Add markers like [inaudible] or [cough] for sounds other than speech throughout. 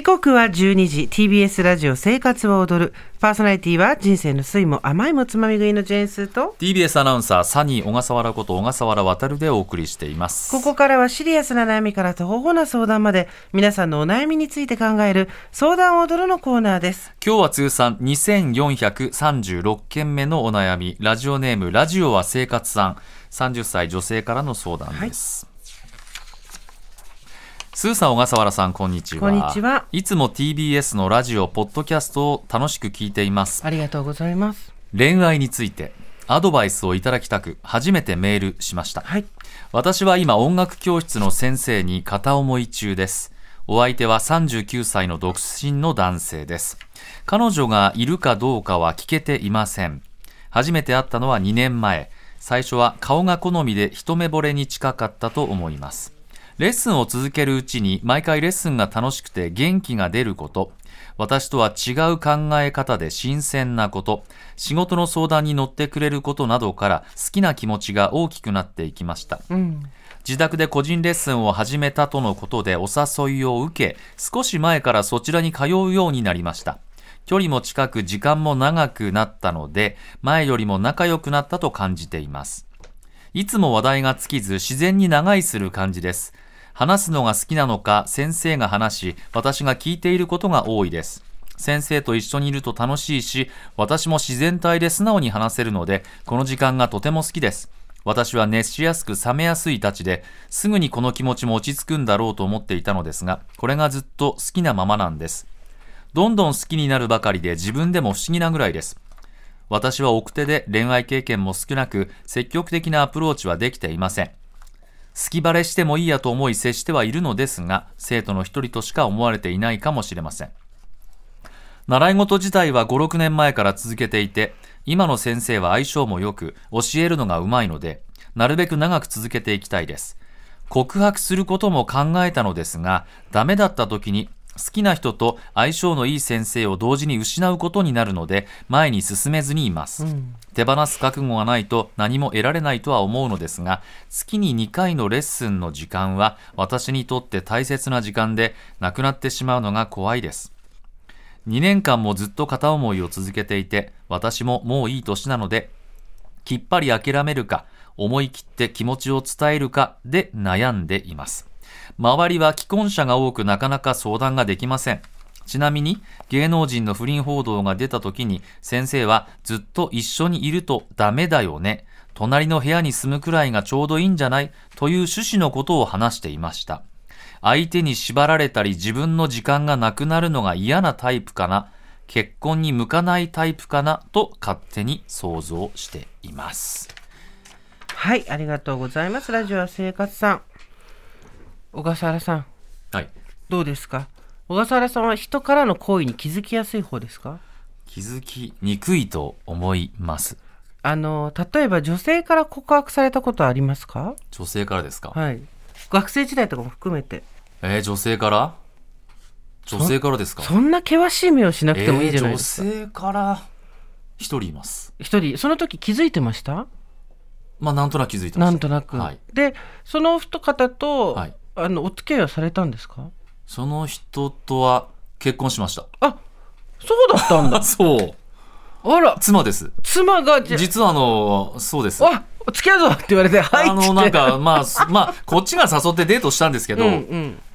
時刻は12時 TBS ラジオ生活を踊る。パーソナリティは人生の酸いも甘いもつまみ食いのジェーンスーと。TBS アナウンサーサニー小笠原こと小笠原渉でお送りしています。ここからはシリアスな悩みから途方な相談まで皆さんのお悩みについて考える相談を踊るのコーナーです。今日は通算2436件目のお悩み。ラジオネームラジオは生活さん。30歳女性からの相談です、スーさん小笠原さんこんにちは。こんにちは。いつも TBS のラジオポッドキャストを楽しく聞いています。ありがとうございます。恋愛についてアドバイスをいただきたく初めてメールしました。はい。私は今音楽教室の先生に片思い中です。お相手は39歳の独身の男性です。彼女がいるかどうかは聞けていません。初めて会ったのは2年前。最初は顔が好みで一目惚れに近かったと思いますレッスンを続けるうちに毎回レッスンが楽しくて元気が出ること。私とは違う考え方で新鮮なこと。仕事の相談に乗ってくれることなどから好きな気持ちが大きくなっていきました。うん。自宅で個人レッスンを始めたとのことでお誘いを受け少し前からそちらに通うようになりました。距離も近く時間も長くなったので前よりも仲良くなったと感じています。いつも話題が尽きず自然に長居する感じです話すのが好きなのか先生が話し私が聞いていることが多いです。先生と一緒にいると楽しいし私も自然体で素直に話せるのでこの時間がとても好きです。私は熱しやすく冷めやすいたちですぐにこの気持ちも落ち着くんだろうと思っていたのですがこれがずっと好きなままなんです。どんどん好きになるばかりで自分でも不思議なぐらいです。私は奥手で恋愛経験も少なく積極的なアプローチはできていません。好きバレしてもいいやと思い接してはいるのですが生徒の一人としか思われていないかもしれません習い事自体は5、6年前から続けていて、今の先生は相性も良く、教えるのがうまいので、なるべく長く続けていきたいです。告白することも考えたのですが、ダメだった時に、好きな人と相性のいい先生を同時に失うことになるので、前に進めずにいます。手放す覚悟がないと何も得られないとは思うのですが、月に2回のレッスンの時間は、私にとって大切な時間で、なくなってしまうのが怖いです。2年間もずっと片思いを続けていて、私ももういい年なので、きっぱり諦めるか、思い切って気持ちを伝えるかで悩んでいます。周りは既婚者が多くなかなか相談ができません。ちなみに芸能人の不倫報道が出た時に先生はずっと一緒にいるとダメだよね。隣の部屋に住むくらいがちょうどいいんじゃない？という趣旨のことを話していました。相手に縛られたり自分の時間がなくなるのが嫌なタイプかな？結婚に向かないタイプかな？と勝手に想像していますはいありがとうございますラジオは生活さん小笠原さん。はい。どうですか？小笠原さんは人からの行為に気づきやすい方ですか？気づきにくいと思います。あの例えば女性から告白されたことはありますか？女性からですか、はい。学生時代とかも含めて。えー女性から？女性からですか？そんな険しい目をしなくてもいいじゃないえーですか、女性から一人います。一人。その時気づいてました？まあなんとなく気づいてましたなんとなく、はい、でその人方と、はいあのお付き合いはされたんですか？その人とは結婚しました。あそうだったんだ。[laughs] そう。あら。妻です。妻が実はあのそうです。あ付き合うぞって言われてはいあの、なんか、まあ、す [laughs] まあ、こっちが誘ってデートしたんですけど、うん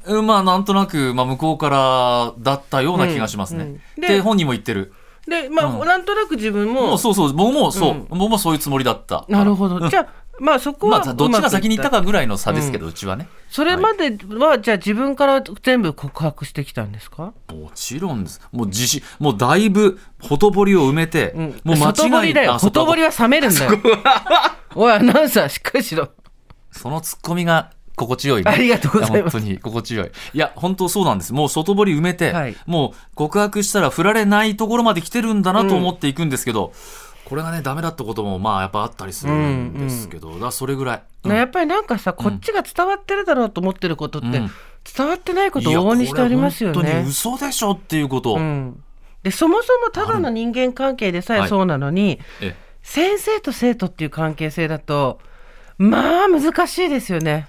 うん。うんまあ、なんとなく、まあ、向こうからだったような気がしますね。うんうん。でで、本人も言ってる。でまあ、うん。なんとなく自分も。もうそうそう、僕もそう、うん。僕もそういうつもりだった。なるほど、じゃあまあそこはまあ、どっちが先に行ったかかぐらいの差ですけど、うちはね。それまでは、じゃあ自分から全部告白してきたんですか？もちろんです。もう自信、もうだいぶ、ほとぼりを埋めて、うん。もう間違い外堀だよ。あ外堀は冷めるんだよ。[laughs] おいアナウンサーしっかりしろ。そのツッコミが心地よいね。ありがとうございます。や本当に心地よい。いや、本当そうなんです。もう外堀埋めて、はい。もう告白したら振られないところまで来てるんだなと思っていくんですけど、これがね、ダメだったことも、まあ、やっぱあったりするんですけど、だからそれぐらい。うんねやっぱりなんかさこっちが伝わってるだろうと思ってることって、うん伝わってないことを往々にしてありますよいやこれ本当ねに。嘘でしょっていうことを。うん、でそもそもただの人間関係でさえそうなのに、え先生と生徒っていう関係性だとまあ難しいですよね。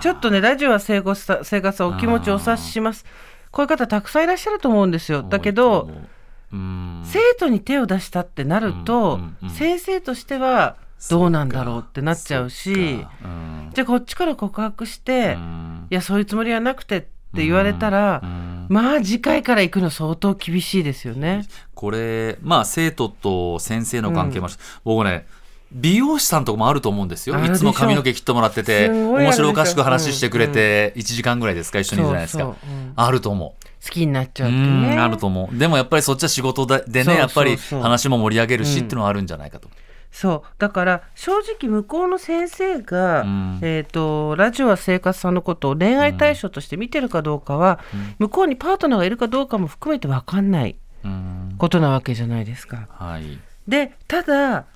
ちょっとねラジオは生活さ生活はお気持ちをお察しします。こういう方たくさんいらっしゃると思うんですよ。だけど、うん生徒に手を出したってなると、うんうんうん先生としてはどうなんだろうってなっちゃうしじゃあこっちから告白して、いうん。やそういうつもりはなくてって言われたら、うんまあ次回から行くの相当厳しいですよね。これまあ生徒と先生の関係もあるし、僕ね美容師さんとかもあると思うんですよ。いつも髪の毛切ってもらってて面白おかしく話してくれて1時間ぐらいですか一緒にいるじゃないですか。あると思う好きになっちゃううってね。んあると思う。でもやっぱりそっちは仕事でねやっぱり話も盛り上げるしうんっていうのはあるんじゃないかと、そう。だから正直向こうの先生が、うん。えー、とラジオは生活さんのことを恋愛対象として見てるかどうかは、向こうにパートナーがいるかどうかも含めて分かんないうん。ことなわけじゃないですか。はい。でただ、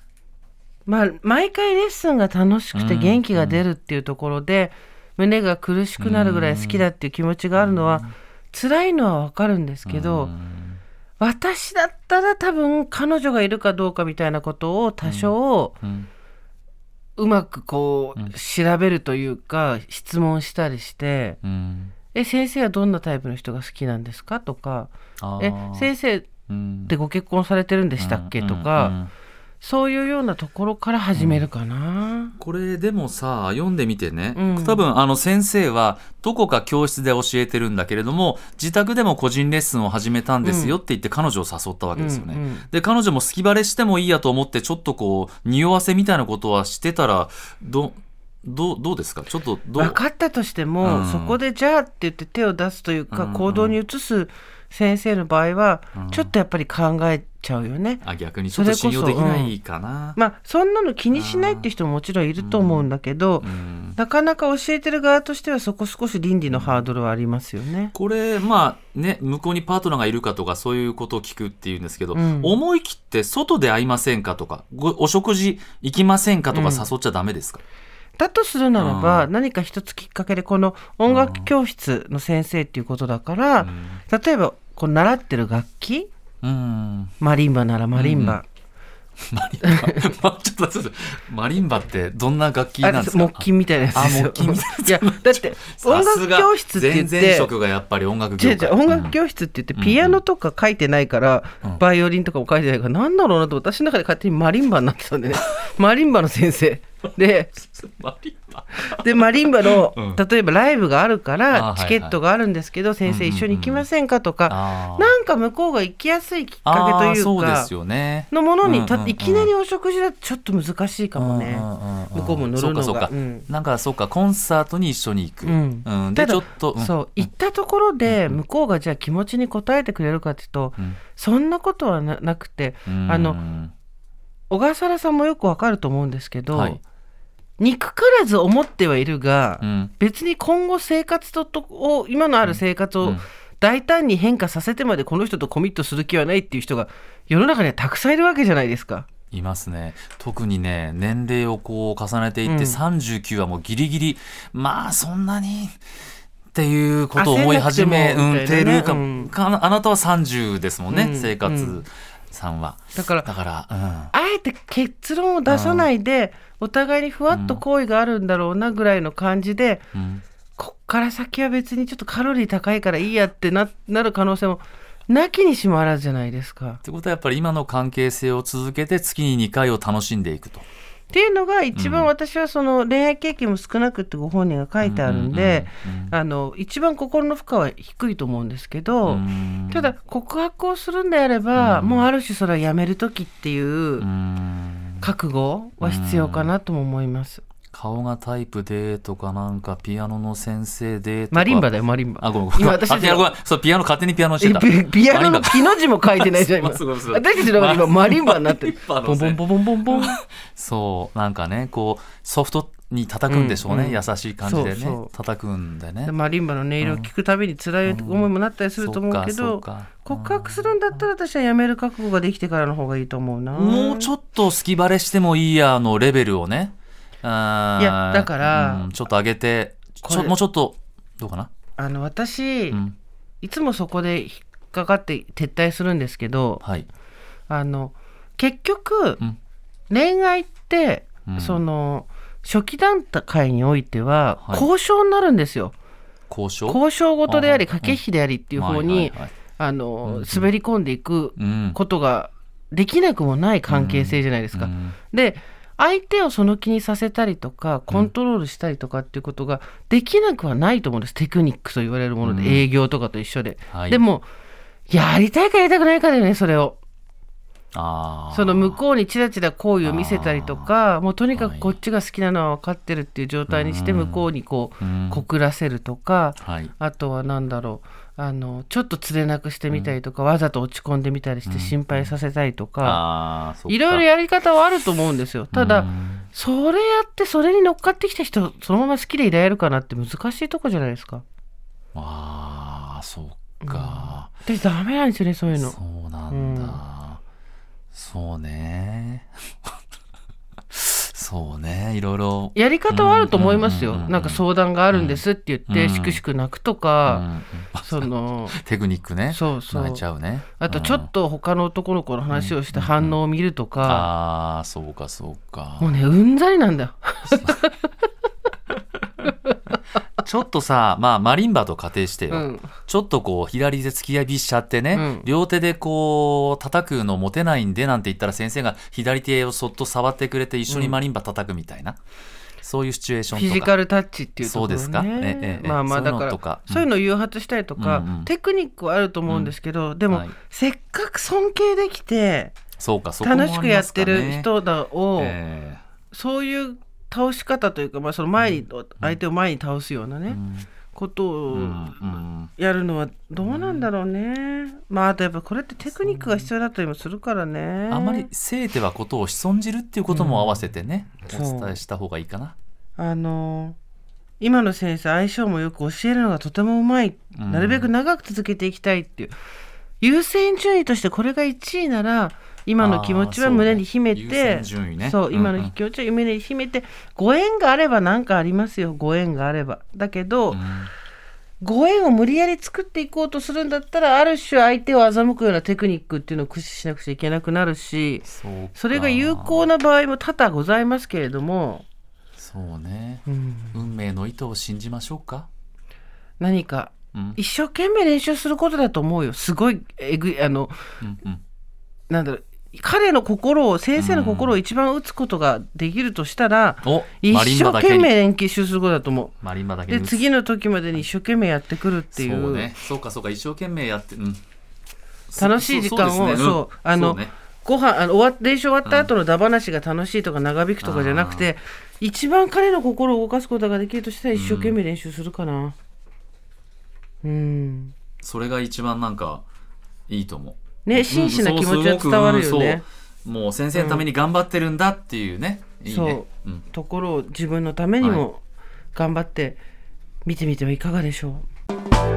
まあ、毎回レッスンが楽しくて元気が出るっていうところで、胸が苦しくなるぐらい好きだっていう気持ちがあるのは、辛いのは分かるんですけど、うん。私だったら多分彼女がいるかどうかみたいなことを多少、うまくこう調べるというか質問したりしてうん「え先生はどんなタイプの人が好きなんですか?」とかあ「えー先生っうんてご結婚されてるんでしたっけ?」とかうんそういうようなところから始めるかな。これでもさ読んでみてね、うん。多分あの先生はどこか教室で教えてるんだけれども自宅でも個人レッスンを始めたんですよって言って彼女を誘ったわけですよね。うんうん。で彼女も好きバレしてもいいやと思ってちょっとこう匂わせみたいなことはしてたらどどうどうですか？ちょっと分かったとしても、うん。そこで「じゃあ」って言って手を出すというか、うん。行動に移す先生の場合は、うんちょっとやっぱり考えちゃうよね。あ逆にちょっと信用できないかな。まあそんなの気にしないっていう人ももちろんいると思うんだけど、うんなかなか教えてる側としてはそこ少し倫理のハードルはありますよね。これまあね向こうにパートナーがいるかとかそういうことを聞くっていうんですけど、うん思い切って外で会いませんかとかごお食事行きませんかとかうん誘っちゃダメですか、だとするならば、う何か一つきっかけでこの音楽教室の先生っていうことだから、例えばこう習ってる楽器？うん、マリンバならマリンバ、マリンバ。[laughs] まちょっとマリンバってどんな楽器なんですか？木琴みたいなやつですよ。いなやだって [laughs] 音楽教室って言って職がやっぱり音楽違業界。う違う音楽教室って言ってピアノとか書いてないから、うん。バイオリンとかも書いてないからなんだろうなと私の中で勝手にマリンバになってたんでね。[laughs] マリンバの先生でうんマリンバ。でマリンバの、うん。例えばライブがあるかあらはいチケットがあるんですけど、先生一緒に行きませんかとか、あー。なんか向こうが行きやすいきっかけというかのものにいきなりお食事だとちょっと難しいかもね。うんうんうんうん。向こうも乗るのが。そうかそうか、うん。なんかそうかコンサートに一緒に行く、うん。うんでちょっと、うん。そう行ったところで向こうがじゃあ気持ちに応えてくれるかっていうと、うん。そんなことはななくてうん。あの小笠原さんもよくわかると思うんですけど、はい憎からず思ってはいるが、うん。別に今後生活ととを今のある生活をうん。大胆に変化させてまでこの人とコミットする気はないっていう人が世の中にはたくさんいるわけじゃないですか。いますね。特にね年齢をこう重ねていって、うん。39はもうギリギリまあそんなにっていうことを思い始めてるか,、うんかあなたは30ですもんね、うん。生活。うんさんは。だからだから、うんあえて結論を出さないでお互いにふわっと好意があるんだろうなぐらいの感じで、うんこっから先は別にちょっとカロリー高いからいいやってななる可能性もなきにしもあらずじゃないですか。ってことはやっぱり今の関係性を続けて月に2回を楽しんでいくと。っていうのが一番私はその恋愛経験も少なくってご本人が書いてあるんで、あの一番心の負荷は低いと思うんですけど、うん。ただ告白をするんであれば、うん。もうある種それはやめる時っていううん。覚悟は必要かなとも思います。顔がタイプでとかなんかピアノの先生でとか。マリンバだよマリンバ。あごめんごめん。今私たちあピアノごめん。そうピアノ勝手にピアノしてた。えピピアノの木の字も書いてないじゃん今。[laughs] 私たちの中で今マリンバになってる。ボンボンボンボンボンボン。そうなんかねこうソフトに叩くんでしょうね、うんうん。優しい感じでね。そうそう。叩くんでね。でマリンバの音色を聞くたびに辛い思いもなったりすると思うけど、そうか告白するん。だったら私はやめる覚悟ができてからの方がいいと思うな。もうちょっと好きバレしてもいいやのレベルをねいやだからうんちょっと上げてちこれょもうちょっとどうかな、あの私、うん、いつもそこで引っかかって撤退するんですけどはい、あの結局、うん。恋愛って、うん。その初期段階においてははい。交渉になるんですよ。交渉？交渉事でありあ駆け引きでありっていう方に、はいはいはい。あの、うん滑り込んでいくうん。ことができなくもない関係性じゃないですか。うん。で相手をその気にさせたりとかコントロールしたりとかっていうことができなくはないと思うんです。テクニックと言われるもので、うん。営業とかと一緒で、はい。でもやりたいかやりたくないかだよねそれを。その向こうにちらちら好意を見せたりとかもうとにかくこっちが好きなのは分かってるっていう状態にしてうん。向こうにこううん。告らせるとか、はい。あとは何だろうあのちょっとつれなくしてみたりとか、わざと落ち込んでみたりして心配させたりとか、あーそっか。いろいろやり方はあると思うんですよ。ただ、うんそれやってそれに乗っかってきた人そのまま好きでいられるかなって難しいとこじゃないですか。あーそっか、でダメなんですよねそういうの。そうなんだ、そうねそうねいろいろ。やり方はあると思いますよ、なんか相談があるんですって言って、うん。しくしく泣くとうか、んその [laughs] テクニックね。そうそう。泣いちゃうね。あとちょっと、と他の男の子の話をして反応を見るとか、ああそうかそうか。もうねうんざりなんだよ [laughs] ちょっとさまあマリンバと仮定してよ、うん。ちょっとこう左手突き指しちゃってね、うん。両手でこう叩くの持てないんでなんて言ったら先生が左手をそっと触ってくれて一緒にマリンバ叩くみたいな、そういうシチュエーションフとか。ィジカルタッチっていうところね。そうですか？ええええまあまあだからそういうのを誘発したりとか、うんうん。テクニックはあると思うんですけど、でも、はい。せっかく尊敬できてそうかそこもあり楽しくやってる人だを、え。そういう倒し方というか、まあ、その前に、相手を前に倒すようなね、ことをやるのはどうなんだろうね、まああとやっぱこれってテクニックが必要だったりもするからね。あまり生てはことを潜んじるっていうことも合わせてね、うん。お伝えした方がいいかな。あの今の先生相性もよく教えるのがとてもうまい、うん。なるべく長く続けていきたいっていう。優先順位としてこれが1位なら今の気持ちは胸に秘めあーそうね。そううん今の気持ちは胸に秘めて、ご縁があれば何かありますよご縁があれば。だけど、うん。ご縁を無理やり作っていこうとするんだったらある種相手を欺くようなテクニックっていうのを駆使しなくちゃいけなくなるしそれが有効な場合も多々ございますけれども、そうね、うん。運命の意図を信じましょうか。何かうん。一生懸命練習することだと思うよ。すごいえぐいあのうんうん。なんだろう彼の心を先生の心を一番打つことができるとしたら、お一生懸命練習することだと思マリンバだうで次の時までに一生懸命やってくるっていう。そうね。そうかそうか一生懸命やって、うん、楽しい時間をそう,、ね。ん。あのね。ご飯あの終わ練習終わった後のダ話が楽しいとか長引くとかじゃなくて、一番彼の心を動かすことができるとしたら一生懸命練習するかな。うん。それが一番なんかいいと思う。ね真摯な気持ちは伝わるよね、もう先生のために頑張ってるんだっていうね、いいね。ところを自分のためにはも頑張って見てみてはいかがでしょう、Generation